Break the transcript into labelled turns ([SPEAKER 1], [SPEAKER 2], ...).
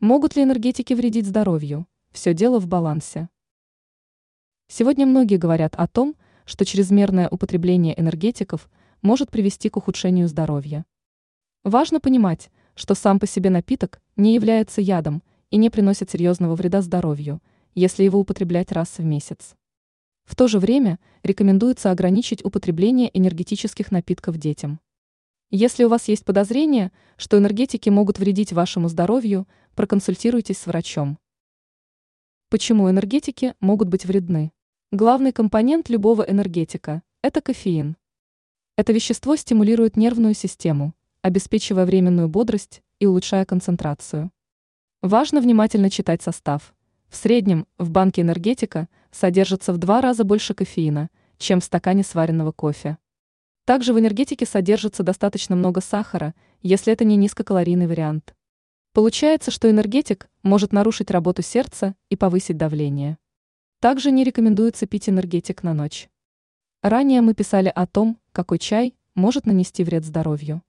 [SPEAKER 1] Могут ли энергетики вредить здоровью? Все дело в балансе. Сегодня многие говорят о том, что чрезмерное употребление энергетиков может привести к ухудшению здоровья. Важно понимать, что сам по себе напиток не является ядом и не приносит серьезного вреда здоровью, если его употреблять раз в месяц. В то же время рекомендуется ограничить употребление энергетических напитков детям. Если у вас есть подозрение, что энергетики могут вредить вашему здоровью, проконсультируйтесь с врачом. Почему энергетики могут быть вредны? Главный компонент любого энергетика – это кофеин. Это вещество стимулирует нервную систему, обеспечивая временную бодрость и улучшая концентрацию. Важно внимательно читать состав. В среднем в банке энергетика содержится в два раза больше кофеина, чем в стакане сваренного кофе. Также в энергетике содержится достаточно много сахара, если это не низкокалорийный вариант. Получается, что энергетик может нарушить работу сердца и повысить давление. Также не рекомендуется пить энергетик на ночь. Ранее мы писали о том, какой чай может нанести вред здоровью.